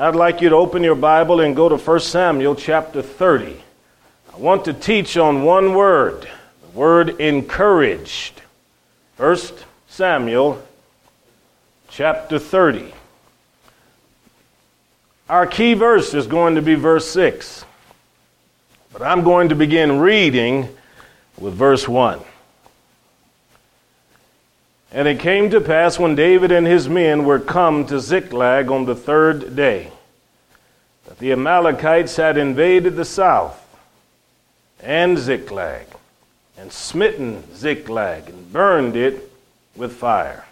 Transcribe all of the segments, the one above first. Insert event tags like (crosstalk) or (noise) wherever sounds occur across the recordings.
I'd like you to open your Bible and go to 1 Samuel chapter 30. I want to teach on one word, the word encouraged. 1 Samuel chapter 30. Our key verse is going to be verse 6. But I'm going to begin reading with verse 1. And it came to pass when David and his men were come to Ziklag on the third day, that the Amalekites had invaded the south and Ziklag, and smitten Ziklag, and burned it with fire.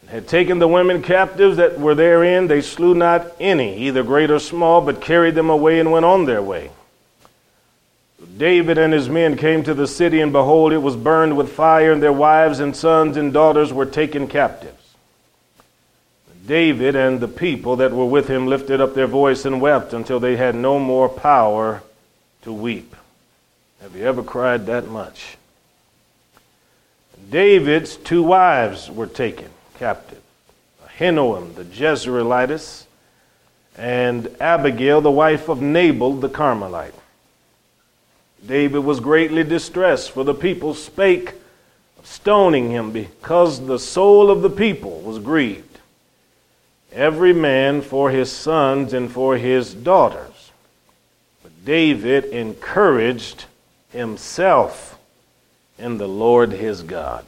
And had taken the women captives that were therein, they slew not any, either great or small, but carried them away and went on their way. David and his men came to the city, and behold, it was burned with fire, and their wives and sons and daughters were taken captives. David and the people that were with him lifted up their voice and wept until they had no more power to weep. Have you ever cried that much? David's two wives were taken captive Ahinoam the Jezreelitess, and Abigail, the wife of Nabal the Carmelite. David was greatly distressed, for the people spake of stoning him because the soul of the people was grieved, every man for his sons and for his daughters. But David encouraged himself in the Lord his God.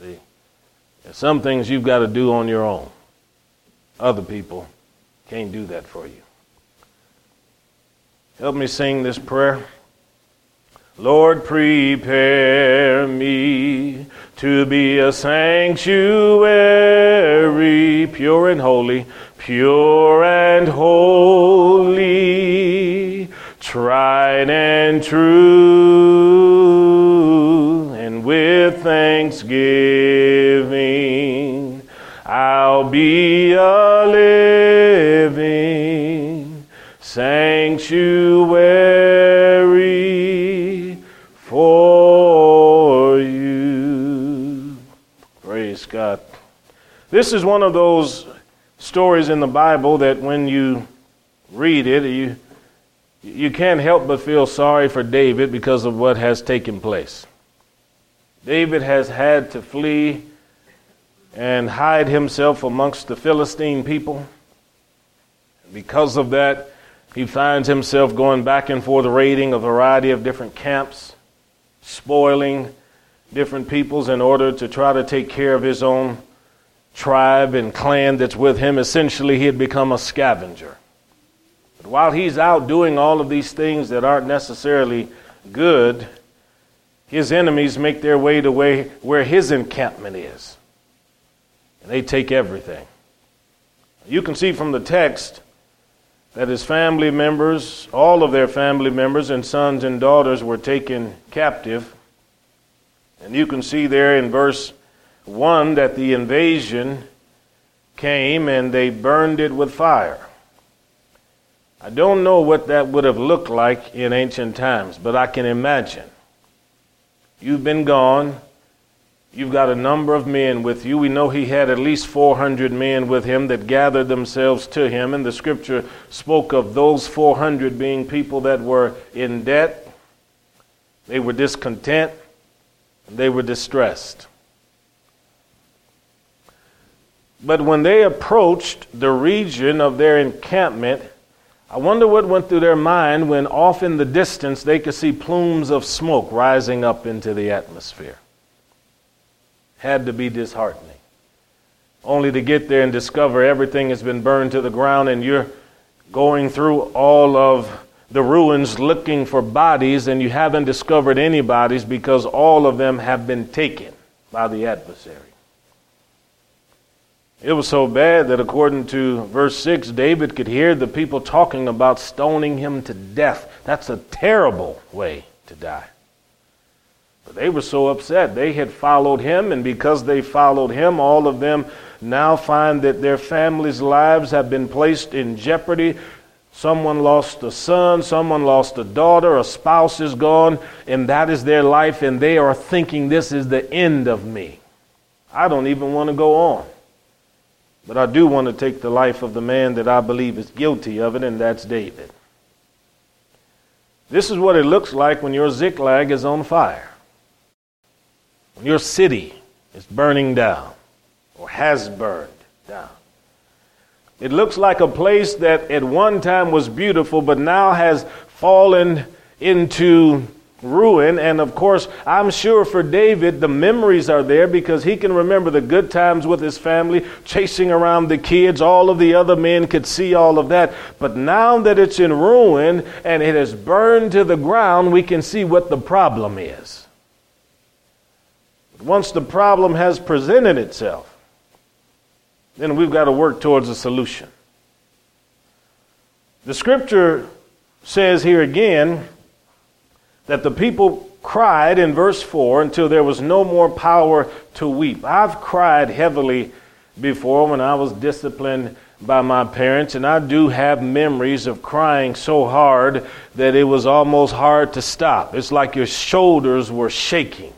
See, there's some things you've got to do on your own. Other people can't do that for you. Help me sing this prayer. Lord, prepare me to be a sanctuary, pure and holy, pure and holy, tried and true, and with thanksgiving, I'll be a living sanctuary This is one of those stories in the Bible that when you read it, you, you can't help but feel sorry for David because of what has taken place. David has had to flee and hide himself amongst the Philistine people. Because of that, he finds himself going back and forth raiding a variety of different camps, spoiling different peoples in order to try to take care of his own tribe and clan that's with him. Essentially, he had become a scavenger. But while he's out doing all of these things that aren't necessarily good, his enemies make their way to where his encampment is. And they take everything. You can see from the text that his family members, all of their family members and sons and daughters were taken captive. And you can see there in verse 1 that the invasion came and they burned it with fire. I don't know what that would have looked like in ancient times, but I can imagine. You've been gone. You've got a number of men with you. We know he had at least 400 men with him that gathered themselves to him, and the scripture spoke of those 400 being people that were in debt, they were discontent, they were distressed. But when they approached the region of their encampment, I wonder what went through their mind when off in the distance they could see plumes of smoke rising up into the atmosphere. Had to be disheartening. Only to get there and discover everything has been burned to the ground and you're going through all of the ruins looking for bodies and you haven't discovered any bodies because all of them have been taken by the adversary. It was so bad that according to verse 6, David could hear the people talking about stoning him to death. That's a terrible way to die. But they were so upset. They had followed him, and because they followed him, all of them now find that their families' lives have been placed in jeopardy. Someone lost a son, someone lost a daughter, a spouse is gone, and that is their life, and they are thinking this is the end of me. I don't even want to go on. But I do want to take the life of the man that I believe is guilty of it, and that's David. This is what it looks like when your Ziklag is on fire. When your city is burning down or has burned down. It looks like a place that at one time was beautiful but now has fallen into ruin. And of course, I'm sure for David, the memories are there because he can remember the good times with his family, chasing around the kids. All of the other men could see all of that. But now that it's in ruin and it has burned to the ground, we can see what the problem is. Once the problem has presented itself, then we've got to work towards a solution. The scripture says here again that the people cried in verse 4 until there was no more power to weep. I've cried heavily before when I was disciplined by my parents, and I do have memories of crying so hard that it was almost hard to stop. It's like your shoulders were shaking.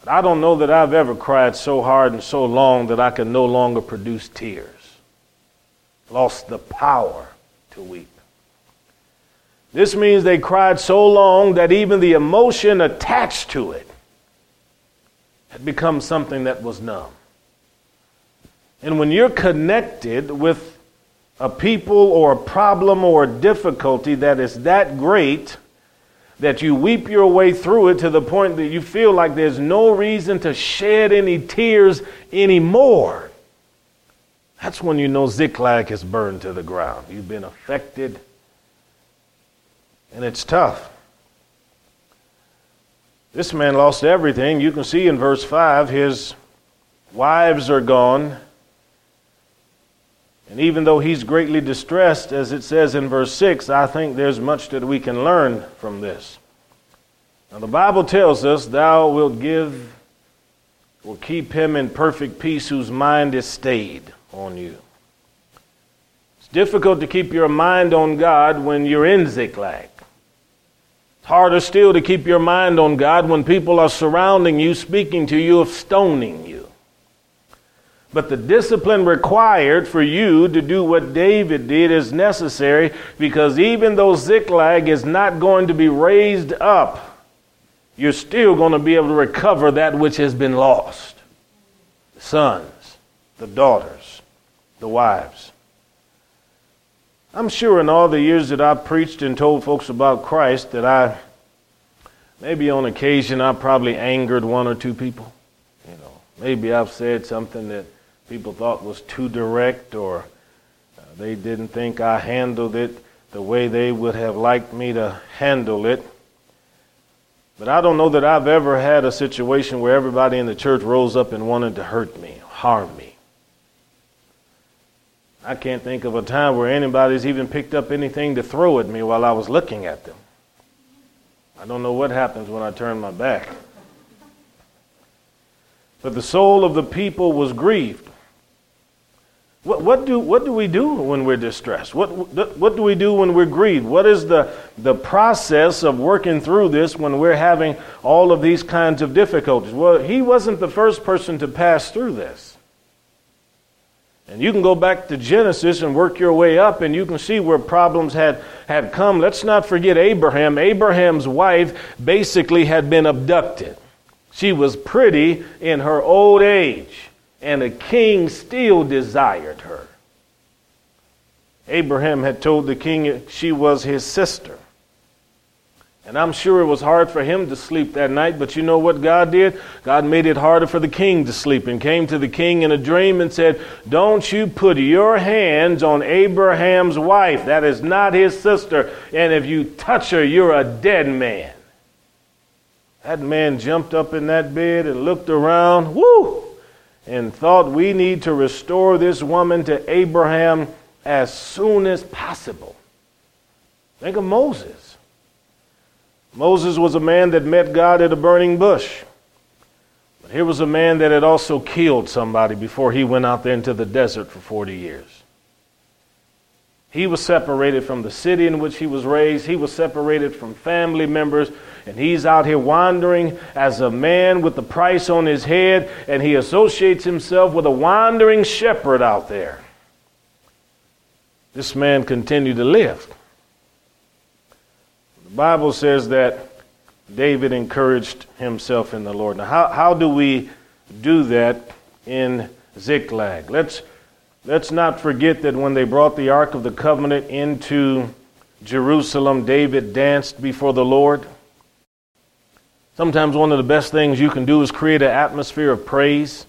But I don't know that I've ever cried so hard and so long that I could no longer produce tears. Lost the power to weep. This means they cried so long that even the emotion attached to it had become something that was numb. And when you're connected with a people or a problem or a difficulty that is that great, that you weep your way through it to the point that you feel like there's no reason to shed any tears anymore. That's when you know Ziklag is burned to the ground. You've been affected, and it's tough. This man lost everything. You can see in verse 5 his wives are gone, and even though he's greatly distressed, as it says in verse 6, I think there's much that we can learn from this. Now, the Bible tells us, Thou wilt give or keep him in perfect peace whose mind is stayed on you. It's difficult to keep your mind on God when you're in Ziklag. It's harder still to keep your mind on God when people are surrounding you, speaking to you of stoning you. But the discipline required for you to do what David did is necessary because even though Ziklag is not going to be raised up, you're still going to be able to recover that which has been lost the sons, the daughters, the wives. I'm sure in all the years that I've preached and told folks about Christ that I, maybe on occasion, I probably angered one or two people. You know, maybe I've said something that people thought was too direct or uh, they didn't think I handled it the way they would have liked me to handle it. But I don't know that I've ever had a situation where everybody in the church rose up and wanted to hurt me, harm me. I can't think of a time where anybody's even picked up anything to throw at me while I was looking at them. I don't know what happens when I turn my back. But the soul of the people was grieved. What, what, do, what do we do when we're distressed? What, what do we do when we're grieved? What is the, the process of working through this when we're having all of these kinds of difficulties? Well, he wasn't the first person to pass through this. And you can go back to Genesis and work your way up, and you can see where problems had, had come. Let's not forget Abraham. Abraham's wife basically had been abducted. She was pretty in her old age and a king still desired her. Abraham had told the king she was his sister. And I'm sure it was hard for him to sleep that night, but you know what God did? God made it harder for the king to sleep and came to the king in a dream and said, Don't you put your hands on Abraham's wife. That is not his sister. And if you touch her, you're a dead man. That man jumped up in that bed and looked around. Woo! and thought we need to restore this woman to Abraham as soon as possible. Think of Moses. Moses was a man that met God at a burning bush. But here was a man that had also killed somebody before he went out there into the desert for 40 years. He was separated from the city in which he was raised. He was separated from family members. And he's out here wandering as a man with the price on his head. And he associates himself with a wandering shepherd out there. This man continued to live. Bible says that David encouraged himself in the Lord. Now, how, how do we do that in Ziklag? Let's, let's not forget that when they brought the Ark of the Covenant into Jerusalem, David danced before the Lord. Sometimes one of the best things you can do is create an atmosphere of praise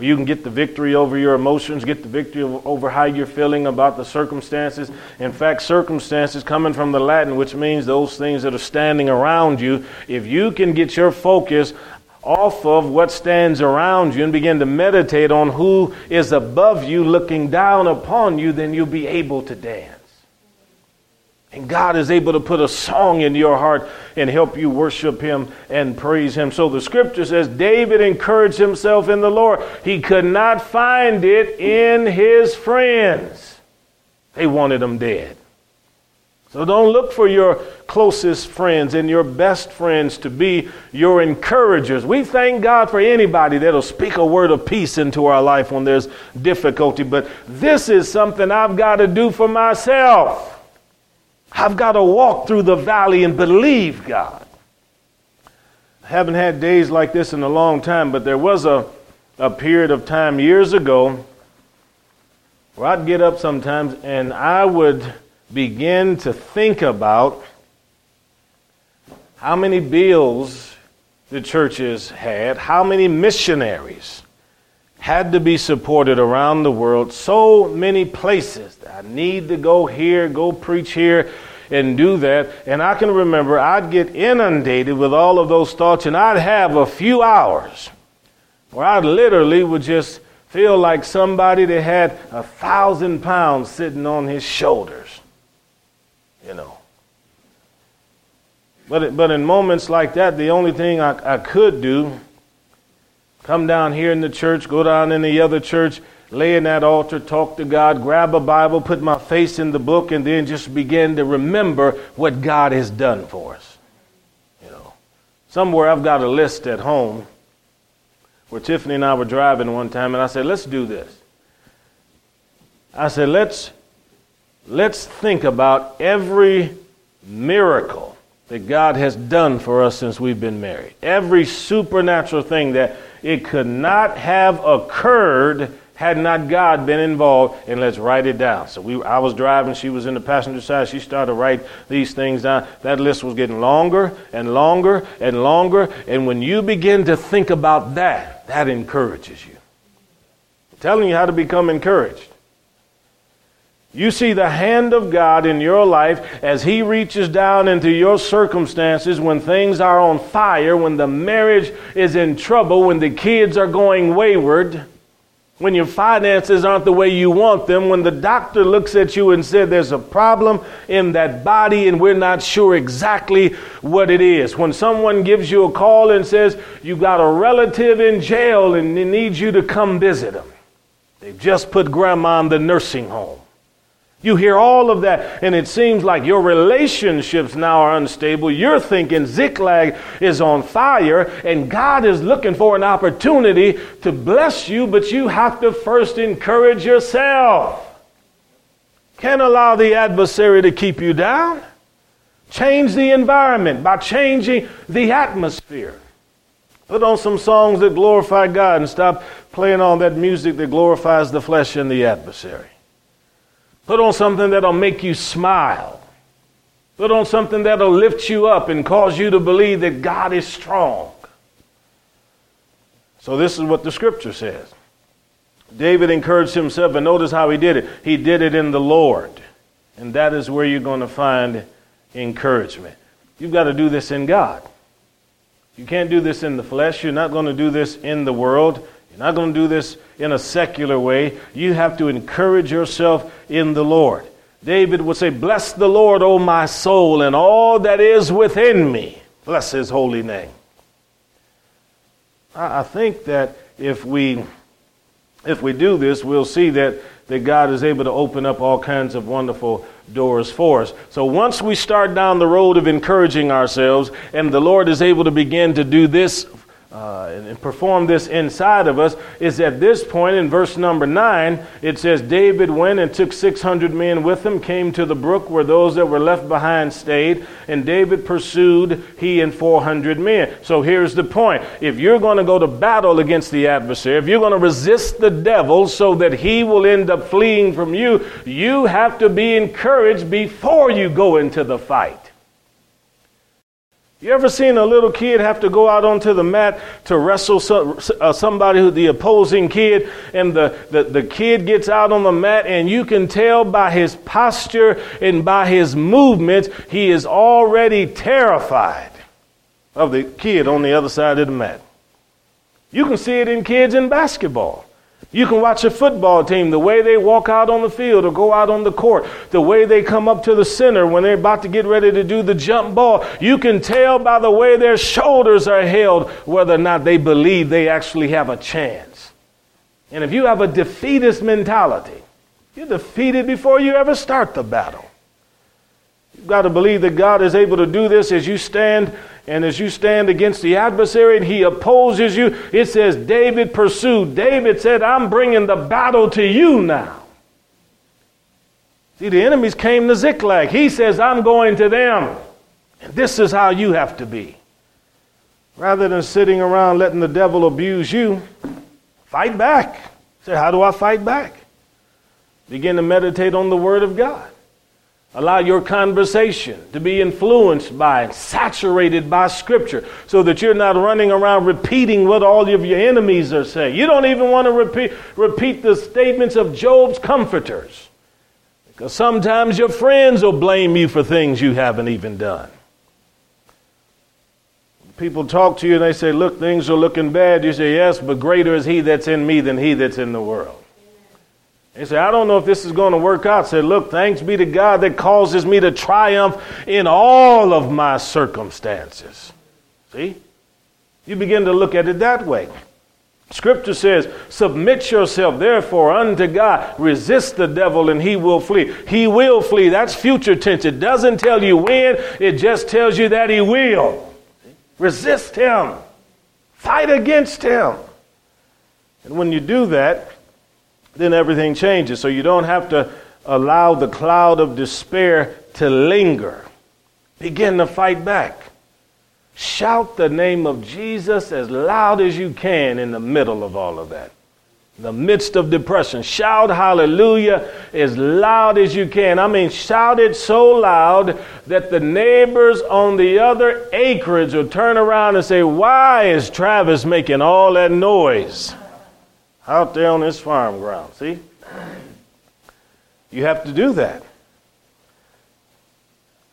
where you can get the victory over your emotions, get the victory over how you're feeling about the circumstances. In fact, circumstances coming from the Latin, which means those things that are standing around you. If you can get your focus off of what stands around you and begin to meditate on who is above you looking down upon you, then you'll be able to dance. And God is able to put a song in your heart and help you worship Him and praise Him. So the scripture says David encouraged himself in the Lord. He could not find it in his friends, they wanted him dead. So don't look for your closest friends and your best friends to be your encouragers. We thank God for anybody that'll speak a word of peace into our life when there's difficulty, but this is something I've got to do for myself. I've got to walk through the valley and believe God. I haven't had days like this in a long time, but there was a, a period of time years ago where I'd get up sometimes and I would begin to think about how many bills the churches had, how many missionaries had to be supported around the world. So many places. I need to go here, go preach here, and do that. And I can remember I'd get inundated with all of those thoughts, and I'd have a few hours where I literally would just feel like somebody that had a thousand pounds sitting on his shoulders. You know. But, but in moments like that, the only thing I, I could do come down here in the church, go down in the other church, lay in that altar, talk to God, grab a Bible, put my face in the book, and then just begin to remember what God has done for us. You know, somewhere I've got a list at home where Tiffany and I were driving one time, and I said, "Let's do this." I said, "Let's let's think about every miracle." That God has done for us since we've been married. Every supernatural thing that it could not have occurred had not God been involved, and let's write it down. So we, I was driving, she was in the passenger side. She started to write these things down. That list was getting longer and longer and longer. And when you begin to think about that, that encourages you. I'm telling you how to become encouraged. You see the hand of God in your life as He reaches down into your circumstances when things are on fire, when the marriage is in trouble, when the kids are going wayward when your finances aren't the way you want them, when the doctor looks at you and said there's a problem in that body and we're not sure exactly what it is, when someone gives you a call and says you've got a relative in jail and they need you to come visit them, they've just put grandma in the nursing home. You hear all of that, and it seems like your relationships now are unstable. You're thinking Ziklag is on fire, and God is looking for an opportunity to bless you, but you have to first encourage yourself. Can't allow the adversary to keep you down. Change the environment by changing the atmosphere. Put on some songs that glorify God and stop playing all that music that glorifies the flesh and the adversary. Put on something that'll make you smile. Put on something that'll lift you up and cause you to believe that God is strong. So, this is what the scripture says. David encouraged himself, and notice how he did it. He did it in the Lord. And that is where you're going to find encouragement. You've got to do this in God. You can't do this in the flesh. You're not going to do this in the world. You're not going to do this in a secular way. You have to encourage yourself in the Lord. David would say, Bless the Lord, O my soul, and all that is within me. Bless his holy name. I think that if we if we do this, we'll see that that God is able to open up all kinds of wonderful doors for us. So once we start down the road of encouraging ourselves, and the Lord is able to begin to do this uh, and perform this inside of us is at this point in verse number 9 it says david went and took 600 men with him came to the brook where those that were left behind stayed and david pursued he and 400 men. So here's the point. If you're going to go to battle against the adversary if you're going to resist the devil so that he will end up fleeing from you you have to be encouraged before you go into the fight you ever seen a little kid have to go out onto the mat to wrestle uh, somebody, the opposing kid, and the, the, the kid gets out on the mat, and you can tell by his posture and by his movements, he is already terrified of the kid on the other side of the mat. You can see it in kids in basketball. You can watch a football team, the way they walk out on the field or go out on the court, the way they come up to the center when they're about to get ready to do the jump ball. You can tell by the way their shoulders are held whether or not they believe they actually have a chance. And if you have a defeatist mentality, you're defeated before you ever start the battle. You've got to believe that God is able to do this as you stand and as you stand against the adversary and he opposes you. It says David pursued. David said, I'm bringing the battle to you now. See, the enemies came to Ziklag. He says, I'm going to them. And this is how you have to be. Rather than sitting around letting the devil abuse you, fight back. Say, how do I fight back? Begin to meditate on the Word of God. Allow your conversation to be influenced by and saturated by Scripture so that you're not running around repeating what all of your enemies are saying. You don't even want to repeat, repeat the statements of Job's comforters because sometimes your friends will blame you for things you haven't even done. People talk to you and they say, Look, things are looking bad. You say, Yes, but greater is He that's in me than He that's in the world. He said, I don't know if this is going to work out. said, Look, thanks be to God that causes me to triumph in all of my circumstances. See? You begin to look at it that way. Scripture says, Submit yourself therefore unto God, resist the devil, and he will flee. He will flee. That's future tense. It doesn't tell you when, it just tells you that he will. Resist him, fight against him. And when you do that, then everything changes. So you don't have to allow the cloud of despair to linger. Begin to fight back. Shout the name of Jesus as loud as you can in the middle of all of that. In the midst of depression, shout hallelujah as loud as you can. I mean, shout it so loud that the neighbors on the other acreage will turn around and say, Why is Travis making all that noise? Out there on this farm ground. See? You have to do that.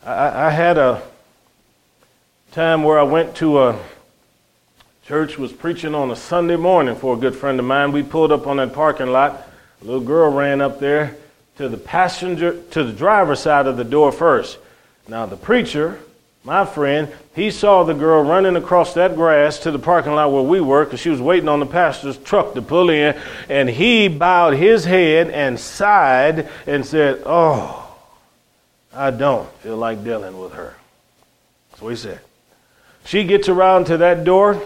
I, I had a time where I went to a church was preaching on a Sunday morning for a good friend of mine. We pulled up on that parking lot. A little girl ran up there to the passenger to the driver's side of the door first. Now the preacher my friend, he saw the girl running across that grass to the parking lot where we were because she was waiting on the pastor's truck to pull in. And he bowed his head and sighed and said, Oh, I don't feel like dealing with her. What he said. She gets around to that door.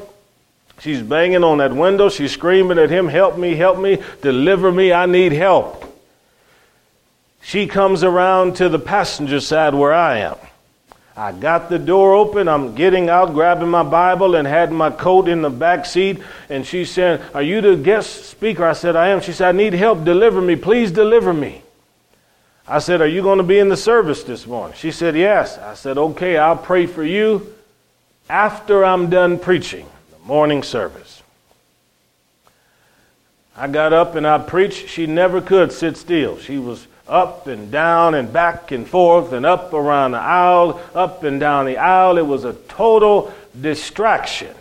She's banging on that window. She's screaming at him, Help me, help me, deliver me, I need help. She comes around to the passenger side where I am. I got the door open. I'm getting out, grabbing my Bible, and had my coat in the back seat. And she said, Are you the guest speaker? I said, I am. She said, I need help. Deliver me. Please deliver me. I said, Are you going to be in the service this morning? She said, Yes. I said, Okay, I'll pray for you after I'm done preaching the morning service. I got up and I preached. She never could sit still. She was up and down and back and forth and up around the aisle, up and down the aisle. It was a total distraction.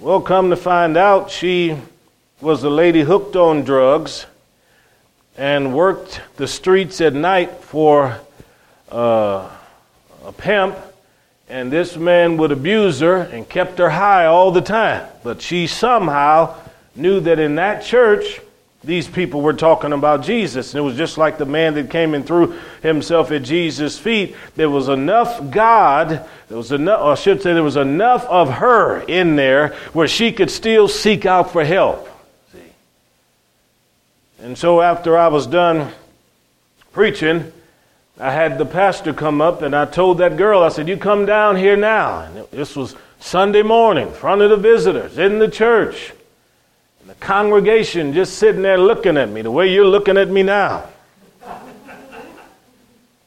Well, come to find out, she was a lady hooked on drugs and worked the streets at night for uh, a pimp. And this man would abuse her and kept her high all the time. But she somehow knew that in that church, these people were talking about Jesus. And it was just like the man that came and threw himself at Jesus' feet. There was enough God, there was enough, I should say, there was enough of her in there where she could still seek out for help. See? And so after I was done preaching, I had the pastor come up and I told that girl, I said, You come down here now. And this was Sunday morning, in front of the visitors in the church. The congregation just sitting there looking at me the way you're looking at me now.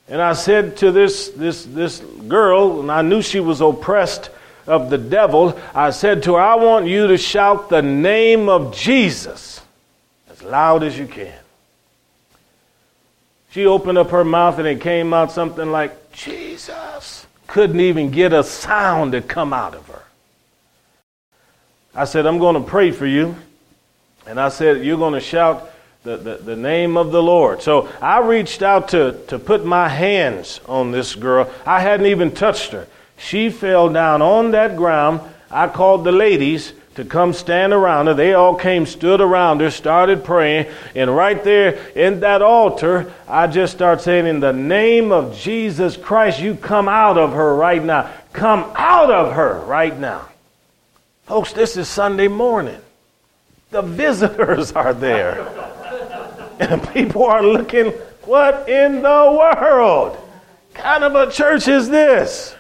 and I said to this, this, this girl, and I knew she was oppressed of the devil, I said to her, I want you to shout the name of Jesus as loud as you can. She opened up her mouth and it came out something like, Jesus. Couldn't even get a sound to come out of her. I said, I'm going to pray for you. And I said, You're going to shout the, the, the, name of the Lord. So I reached out to, to put my hands on this girl. I hadn't even touched her. She fell down on that ground. I called the ladies to come stand around her. They all came, stood around her, started praying. And right there in that altar, I just start saying, In the name of Jesus Christ, you come out of her right now. Come out of her right now. Folks, this is Sunday morning. The visitors are there. and people are looking, what in the world kind of a church is this?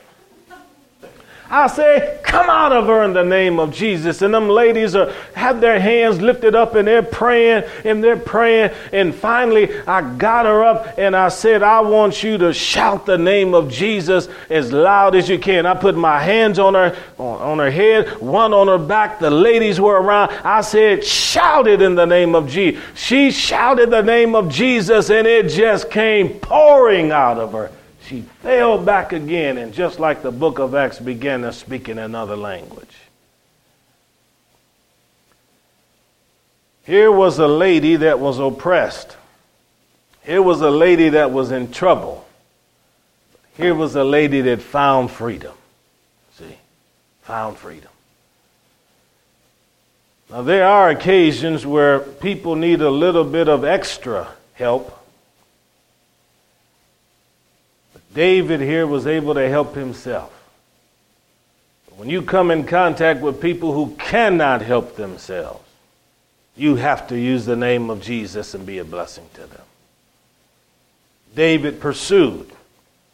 I say, come out of her in the name of Jesus. And them ladies are have their hands lifted up and they're praying and they're praying. And finally, I got her up and I said, I want you to shout the name of Jesus as loud as you can. I put my hands on her, on, on her head, one on her back. The ladies were around. I said, shout it in the name of Jesus. She shouted the name of Jesus and it just came pouring out of her she fell back again, and just like the book of Acts began to speak in another language. Here was a lady that was oppressed. Here was a lady that was in trouble. Here was a lady that found freedom. See, found freedom. Now, there are occasions where people need a little bit of extra help David here was able to help himself. When you come in contact with people who cannot help themselves, you have to use the name of Jesus and be a blessing to them. David pursued.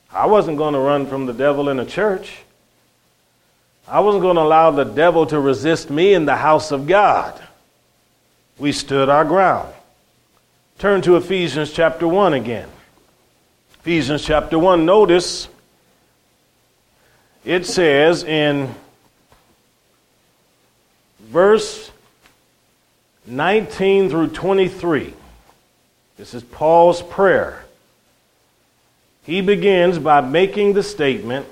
I wasn't going to run from the devil in a church. I wasn't going to allow the devil to resist me in the house of God. We stood our ground. Turn to Ephesians chapter 1 again. Ephesians chapter 1, notice it says in verse 19 through 23. This is Paul's prayer. He begins by making the statement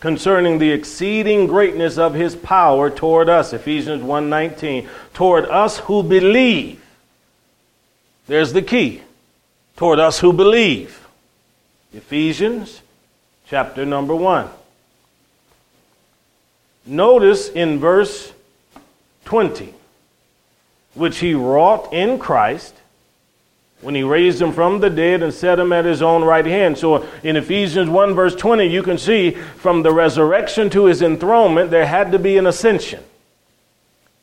concerning the exceeding greatness of his power toward us Ephesians 1:19 toward us who believe there's the key toward us who believe. Ephesians chapter number 1. Notice in verse 20, which he wrought in Christ when he raised him from the dead and set him at his own right hand. So in Ephesians 1, verse 20, you can see from the resurrection to his enthronement, there had to be an ascension.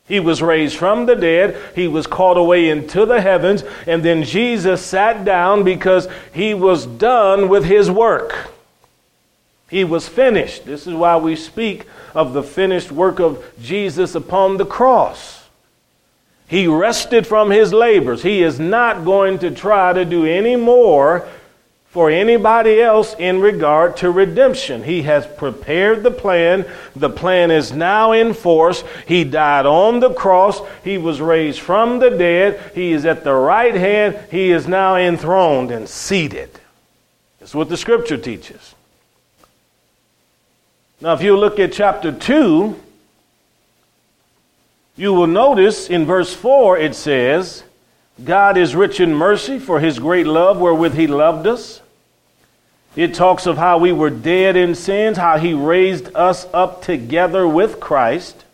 He was raised from the dead. He was called away into the heavens. And then Jesus sat down because he was done with his work. He was finished. This is why we speak of the finished work of Jesus upon the cross. He rested from his labors. He is not going to try to do any more for anybody else in regard to redemption. He has prepared the plan. The plan is now in force. He died on the cross. He was raised from the dead. He is at the right hand. He is now enthroned and seated. That's what the scripture teaches. Now, if you look at chapter 2, you will notice in verse 4 it says, God is rich in mercy for his great love wherewith he loved us it talks of how we were dead in sins, how he raised us up together with Christ.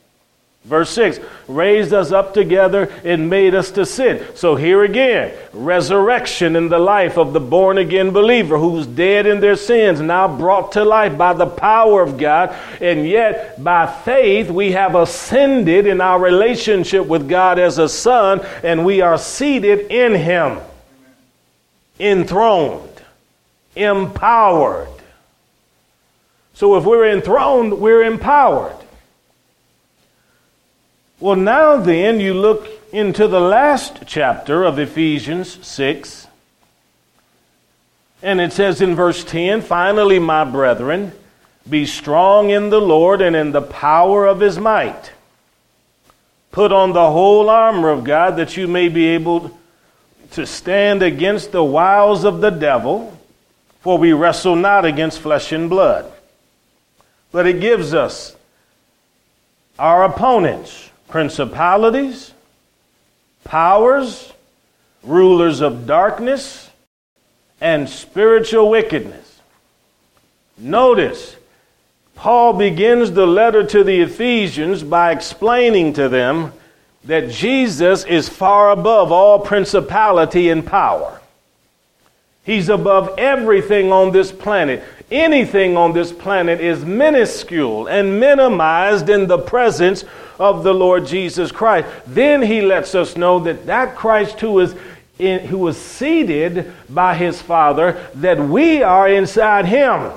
Verse 6 raised us up together and made us to sit. So here again, resurrection in the life of the born again believer who's dead in their sins, now brought to life by the power of God. And yet, by faith, we have ascended in our relationship with God as a son, and we are seated in Him, enthroned, empowered. So if we're enthroned, we're empowered. Well, now then, you look into the last chapter of Ephesians 6, and it says in verse 10 Finally, my brethren, be strong in the Lord and in the power of his might. Put on the whole armor of God that you may be able to stand against the wiles of the devil, for we wrestle not against flesh and blood. But it gives us our opponents principalities, powers, rulers of darkness, and spiritual wickedness. Notice, Paul begins the letter to the Ephesians by explaining to them that Jesus is far above all principality and power. He's above everything on this planet. Anything on this planet is minuscule and minimized in the presence of the Lord Jesus Christ. Then he lets us know that that Christ who is in, who was seated by his Father, that we are inside him.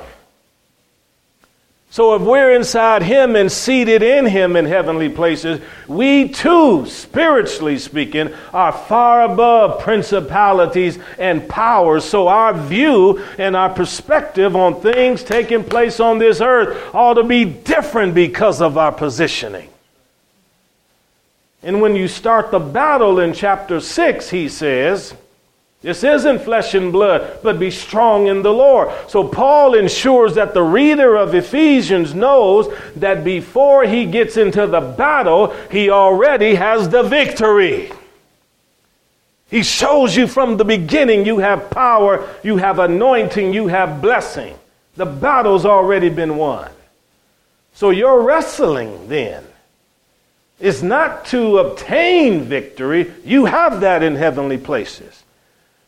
So if we're inside Him and seated in Him in heavenly places, we too, spiritually speaking, are far above principalities and powers. So our view and our perspective on things taking place on this earth ought to be different because of our positioning. And when you start the battle in chapter 6, he says, this isn't flesh and blood, but be strong in the Lord. So Paul ensures that the reader of Ephesians knows that before he gets into the battle, he already has the victory. He shows you from the beginning you have power, you have anointing, you have blessing. The battle's already been won. So your wrestling then is not to obtain victory, you have that in heavenly places.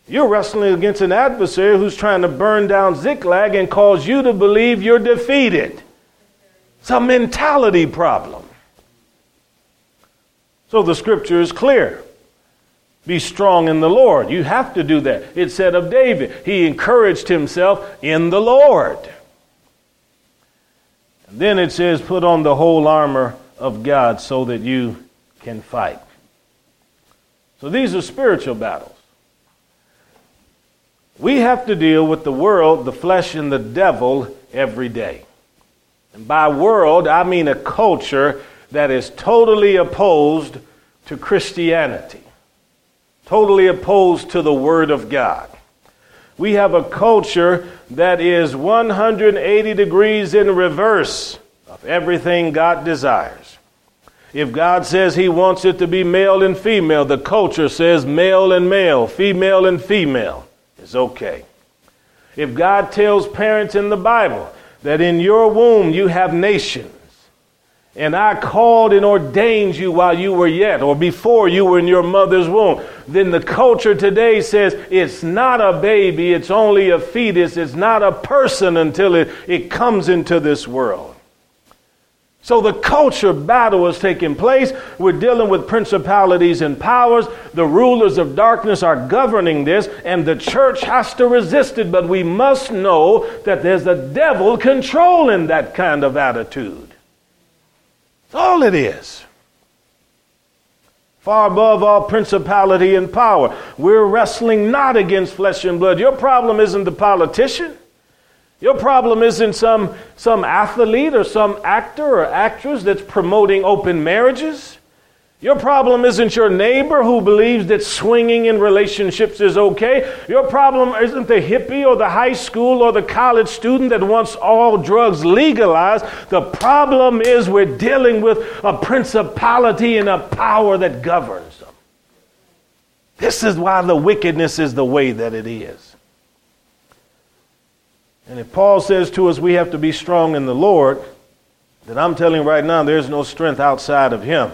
You're wrestling against an adversary who's trying to burn down Ziklag and cause you to believe you're defeated. It's a mentality problem. So the scripture is clear. Be strong in the Lord. You have to do that. It said of David, he encouraged himself in the Lord. And then it says, put on the whole armor of God so that you can fight. So these are spiritual battles. We have to deal with the world, the flesh, and the devil every day. And by world, I mean a culture that is totally opposed to Christianity, totally opposed to the Word of God. We have a culture that is 180 degrees in reverse of everything God desires. If God says He wants it to be male and female, the culture says male and male, female and female is okay. If God tells parents in the Bible that in your womb you have nations, and I called and ordained you while you were yet, or before you were in your mother's womb, then the culture today says it's not a baby, it's only a fetus, it's not a person until it, it comes into this world. So the culture battle is taking place. We're dealing with principalities and powers. The rulers of darkness are governing this, and the church has to resist it. But we must know that there's a devil controlling that kind of attitude. That's all it is. Far above all principality and power. We're wrestling not against flesh and blood. Your problem isn't the politician. Your problem isn't some, some athlete or some actor or actress that's promoting open marriages. Your problem isn't your neighbor who believes that swinging in relationships is okay. Your problem isn't the hippie or the high school or the college student that wants all drugs legalized. The problem is we're dealing with a principality and a power that governs them. This is why the wickedness is the way that it is. And if Paul says to us we have to be strong in the Lord, then I'm telling right now, there's no strength outside of Him.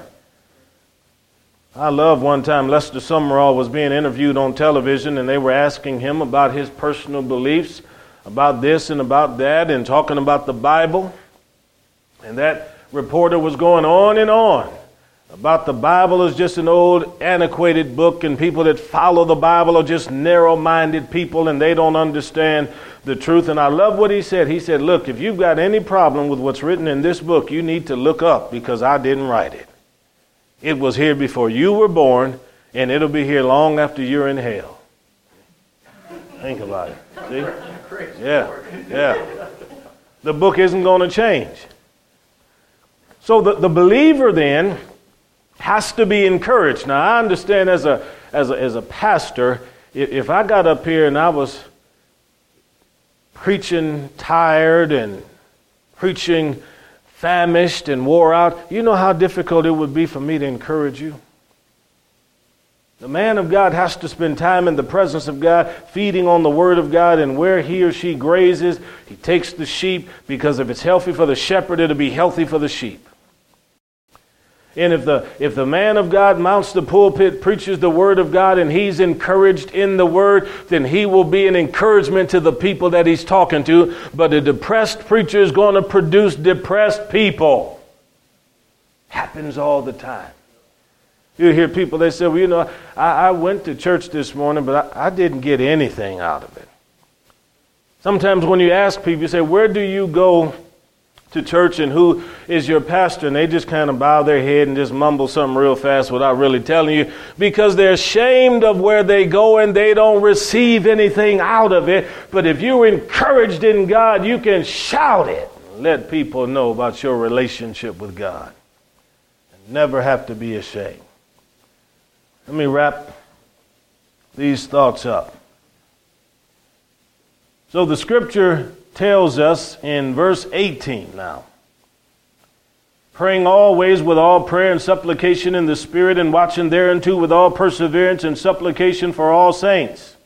I love one time Lester Sumrall was being interviewed on television and they were asking him about his personal beliefs about this and about that and talking about the Bible. And that reporter was going on and on about the Bible as just an old antiquated book and people that follow the Bible are just narrow minded people and they don't understand the truth. And I love what he said. He said, Look, if you've got any problem with what's written in this book, you need to look up because I didn't write it. It was here before you were born, and it'll be here long after you're in hell. Think about it. See? Yeah, yeah. The book isn't going to change. So the, the believer then has to be encouraged. Now, I understand as a, as a, as a pastor, if, I got up here and I was preaching tired and preaching famished and wore out, you know how difficult it would be for me to encourage you? The man of God has to spend time in the presence of God, feeding on the Word of God, and where he or she grazes, he takes the sheep because if it's healthy for the shepherd, it'll be healthy for the sheep. And if the, if the man of God mounts the pulpit, preaches the word of God, and he's encouraged in the word, then he will be an encouragement to the people that he's talking to. But a depressed preacher is going to produce depressed people. Happens all the time. You hear people, they say, well, you know, I, I went to church this morning, but I, I didn't get anything out of it. Sometimes when you ask people, you say, where do you go to church and who is your pastor and they just kind of bow their head and just mumble something real fast without really telling you because they're ashamed of where they go and they don't receive anything out of it. But if you're encouraged in god you can shout it let people know about your relationship with god. And never have to be ashamed. Let me wrap these thoughts up. So the scripture tells us in verse 18 now praying always with all prayer and supplication in the Spirit, and watching thereunto with all perseverance and supplication for all saints.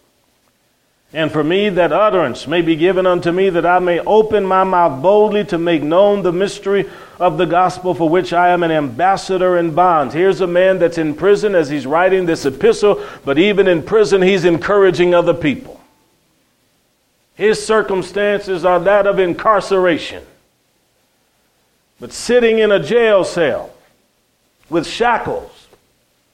And for me, that utterance may be given unto me, that I may open my mouth boldly to make known the mystery of the gospel for which I am an ambassador in bonds. Here's a man that's in prison as he's writing this epistle, but even in prison, he's encouraging other people. His circumstances are that of incarceration. But sitting in a jail cell with shackles,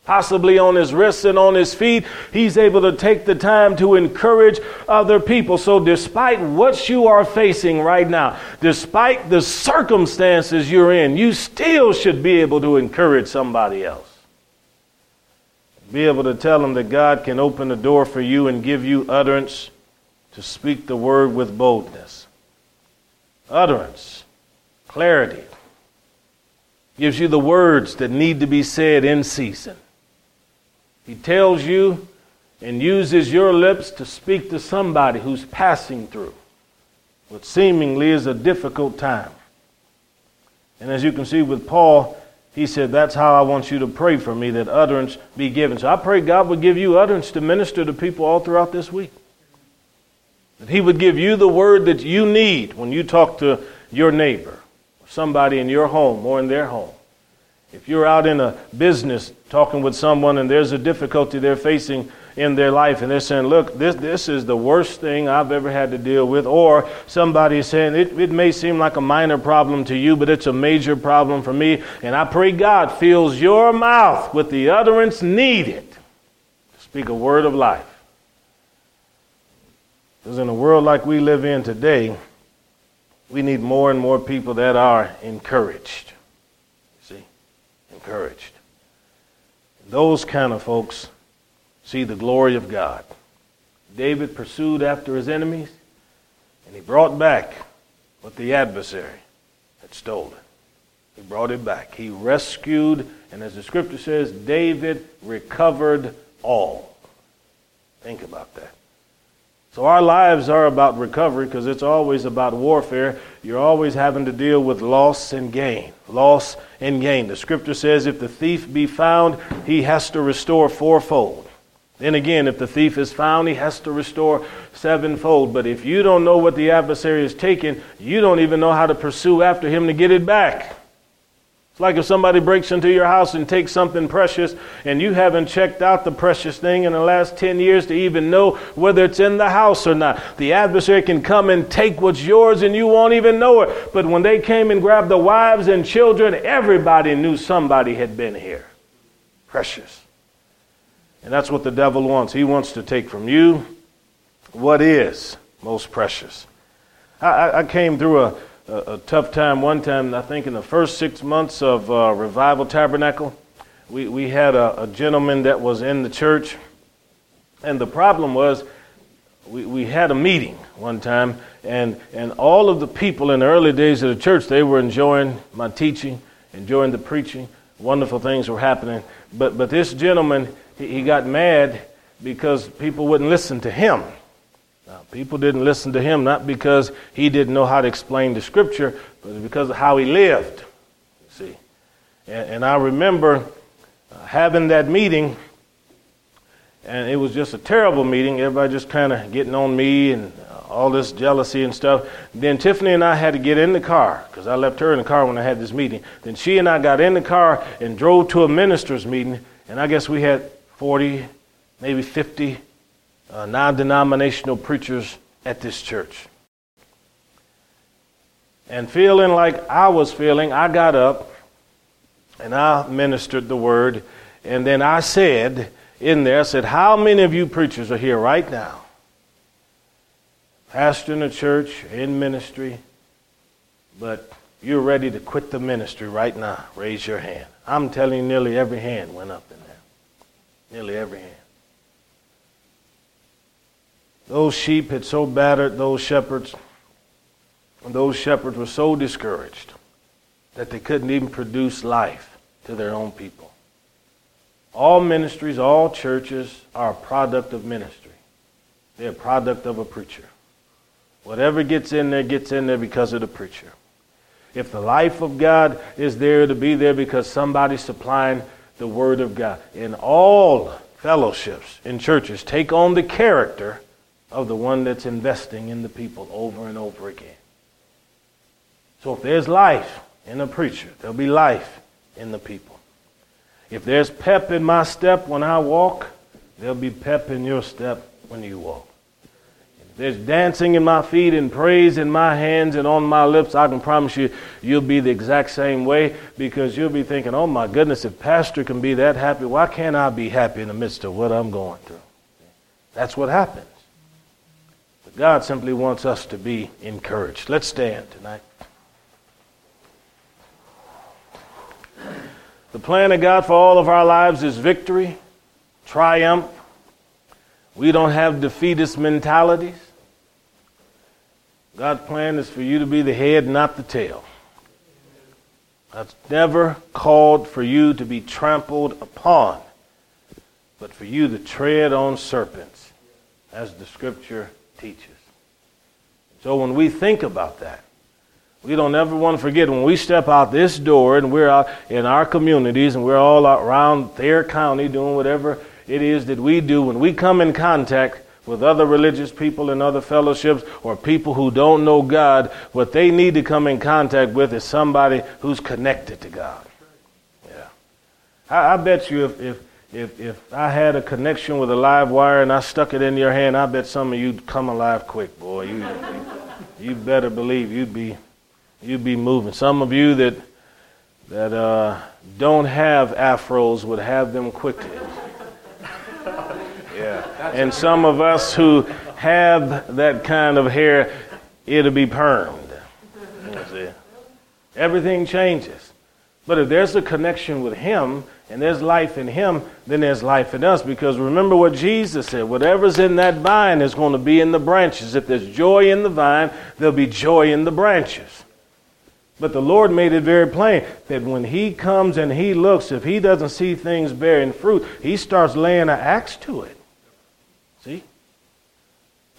possibly on his wrists and on his feet, he's able to take the time to encourage other people. So, despite what you are facing right now, despite the circumstances you're in, you still should be able to encourage somebody else. Be able to tell them that God can open the door for you and give you utterance to speak the word with boldness. Utterance, clarity, gives you the words that need to be said in season. He tells you and uses your lips to speak to somebody who's passing through what seemingly is a difficult time. And as you can see with Paul, he said, That's how I want you to pray for me, that utterance be given. So I pray God will give you utterance to minister to people all throughout this week. That He would give you the word that you need when you talk to your neighbor, or somebody in your home or in their home. If you're out in a business talking with someone and there's a difficulty they're facing in their life and they're saying, Look, this, this is the worst thing I've ever had to deal with, or somebody is saying, it, it may seem like a minor problem to you, but it's a major problem for me, and I pray God fills your mouth with the utterance needed to speak a word of life. Because in a world like we live in today, we need more and more people that are encouraged. See? Encouraged. Those kind of folks see the glory of God. David pursued after his enemies, and he brought back what the adversary had stolen. He brought it back. He rescued, and as the scripture says, David recovered all. Think about that. So our lives are about recovery because it's always about warfare. You're always having to deal with loss and gain. Loss and gain. The scripture says if the thief be found, he has to restore fourfold. Then again, if the thief is found, he has to restore sevenfold. But if you don't know what the adversary is taking, you don't even know how to pursue after him to get it back. It's like if somebody breaks into your house and takes something precious and you haven't checked out the precious thing in the last 10 years to even know whether it's in the house or not. The adversary can come and take what's yours and you won't even know it. But when they came and grabbed the wives and children, everybody knew somebody had been here. Precious. And that's what the devil wants. He wants to take from you what is most precious. I, I came through a a, a, tough time one time. I think in the first six months of uh, Revival Tabernacle, we, we had a, a, gentleman that was in the church. And the problem was, we, we had a meeting one time, and, and all of the people in the early days of the church, they were enjoying my teaching, enjoying the preaching. Wonderful things were happening. But, but this gentleman, he, he got mad because people wouldn't listen to him. Now, people didn't listen to him not because he didn't know how to explain the scripture, but because of how he lived. See, and, and I remember uh, having that meeting, and it was just a terrible meeting. Everybody just kind of getting on me and uh, all this jealousy and stuff. Then Tiffany and I had to get in the car because I left her in the car when I had this meeting. Then she and I got in the car and drove to a minister's meeting, and I guess we had 40, maybe 50 uh, non denominational preachers at this church. And feeling like I was feeling, I got up and I ministered the word. And then I said in there, I said, How many of you preachers are here right now? Pastor in a church, in ministry, but you're ready to quit the ministry right now. Raise your hand. I'm telling you, nearly every hand went up in there. Nearly every hand. Those sheep had so battered those shepherds, and those shepherds were so discouraged that they couldn't even produce life to their own people. All ministries, all churches are a product of ministry. They're a product of a preacher. Whatever gets in there gets in there because of the preacher. If the life of God is there to be there because somebody's supplying the Word of God. In all fellowships in churches, take on the character of the one that's investing in the people over and over again. So if there's life in a preacher, there'll be life in the people. If there's pep in my step when I walk, there'll be pep in your step when you walk. If there's dancing in my feet and praise in my hands and on my lips, I can promise you, you'll be the exact same way because you'll be thinking, oh my goodness, if Pastor can be that happy, why can't I be happy in the midst of what I'm going through? That's what happens. God simply wants us to be encouraged. Let's stand tonight. The plan of God for all of our lives is victory, triumph. We don't have defeatist mentalities. God's plan is for you to be the head, not the tail. God's never called for you to be trampled upon, but for you to tread on serpents, as the scripture teaches. So when we think about that, we don't ever want to forget when we step out this door and we're out in our communities and we're all around their County doing whatever it is that we do, when we come in contact with other religious people and other fellowships or people who don't know God, what they need to come in contact with is somebody who's connected to God. Yeah. I, I bet you if, if if, if I had a connection with a live wire and I stuck it in your hand, I bet some of you'd come alive quick, boy. You, you, better believe you'd be, you'd be moving. Some of you that, that uh, don't have afros would have them quickly. (laughs) Yeah. And some of us who have that kind of hair, it'll be permed. Everything changes. But if there's a connection with Him, and there's life in him, then there's life in us. Because remember what Jesus said whatever's in that vine is going to be in the branches. If there's joy in the vine, there'll be joy in the branches. But the Lord made it very plain that when He comes and He looks, if He doesn't see things bearing fruit, He starts laying an axe to it. See?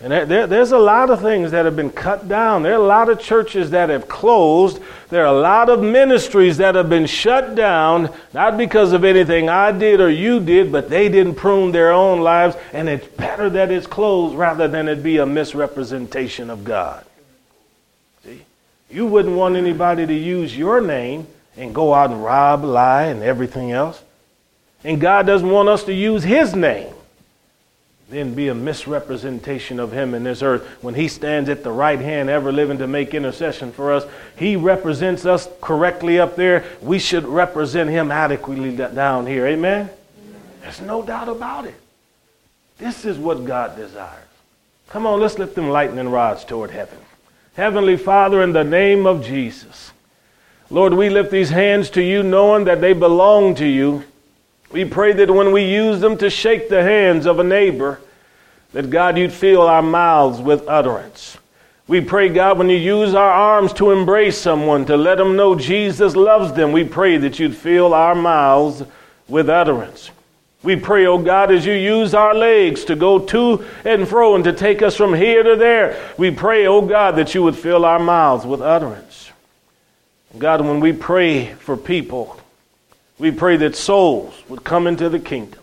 And there, there's a lot of things that have been cut down. There are a lot of churches that have closed. There are a lot of ministries that have been shut down, not because of anything I did or you did, but they didn't prune their own lives. And it's better that it's closed rather than it be a misrepresentation of God. See? You wouldn't want anybody to use your name and go out and rob, lie, and everything else. And God doesn't want us to use His name then be a misrepresentation of him in this earth. When he stands at the right hand, ever living to make intercession for us, he represents us correctly up there. We should represent him adequately down here. Amen? There's no doubt about it. This is what God desires. Come on, let's lift them lightning rods toward heaven. Heavenly Father, in the name of Jesus, Lord, we lift these hands to you knowing that they belong to you. We pray that when we use them to shake the hands of a neighbor, that God, you'd fill our mouths with utterance. We pray, God, when you use our arms to embrace someone, to let them know Jesus loves them, we pray that you'd fill our mouths with utterance. We pray, oh God, as you use our legs to go to and fro and to take us from here to there, we pray, oh God, that you would fill our mouths with utterance. God, when we pray for people, we pray that souls would come into the kingdom,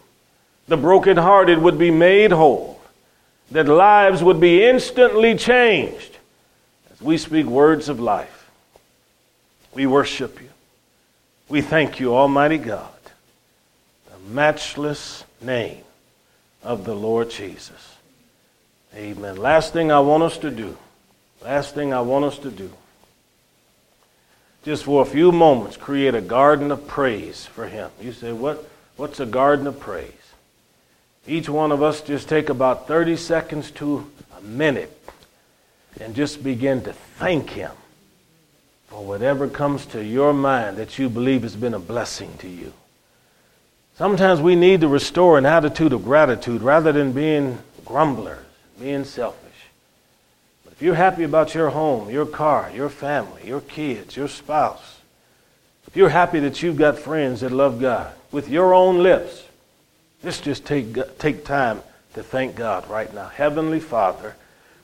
the brokenhearted would be made whole, that lives would be instantly changed as we speak words of life. We worship you. We thank you, Almighty God, the matchless name of the Lord Jesus. Amen. Last thing I want us to do, last thing I want us to do just for a few moments, create a garden of praise for Him. You say, what, what's a garden of praise? Each one of us just take about 30 seconds to a minute and just begin to thank Him for whatever comes to your mind that you believe has been a blessing to you. Sometimes we need to restore an attitude of gratitude rather than being grumblers, being selfish. If you're happy about your home, your car, your family, your kids, your spouse, if you're happy that you've got friends that love God, with your own lips, let's just take, take time to thank God right now. Heavenly Father,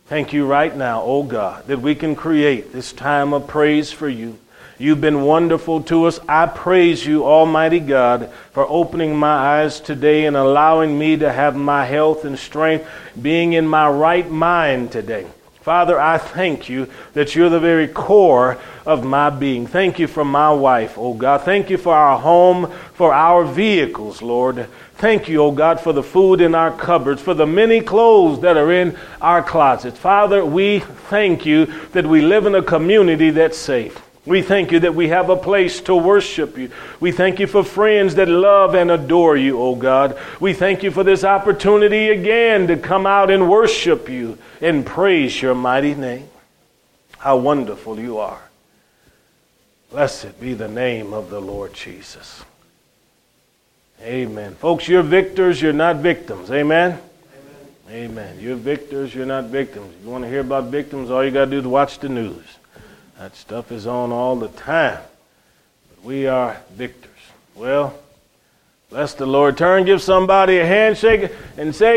thank you right now, oh God, that we can create this time of praise for you. You've been wonderful to us. I praise you, Almighty God, for opening my eyes today and allowing me to have my health and strength, being in my right mind today. Father, I thank you that you're the very core of my being. Thank you for my wife, oh God. Thank you for our home, for our vehicles, Lord. Thank you, oh God, for the food in our cupboards, for the many clothes that are in our closets. Father, we thank you that we live in a community that's safe. We thank you that we have a place to worship you. We thank you for friends that love and adore you, O oh God. We thank you for this opportunity again to come out and worship you and praise your mighty name. How wonderful you are. Blessed be the name of the Lord Jesus. Amen. Folks, you're victors, you're not victims. Amen? Amen. Amen. You're victors, you're not victims. You want to hear about victims, all you got to do is watch the news. That stuff is on all the time. But we are victors. Well, bless the Lord. Turn, give somebody a handshake, and say,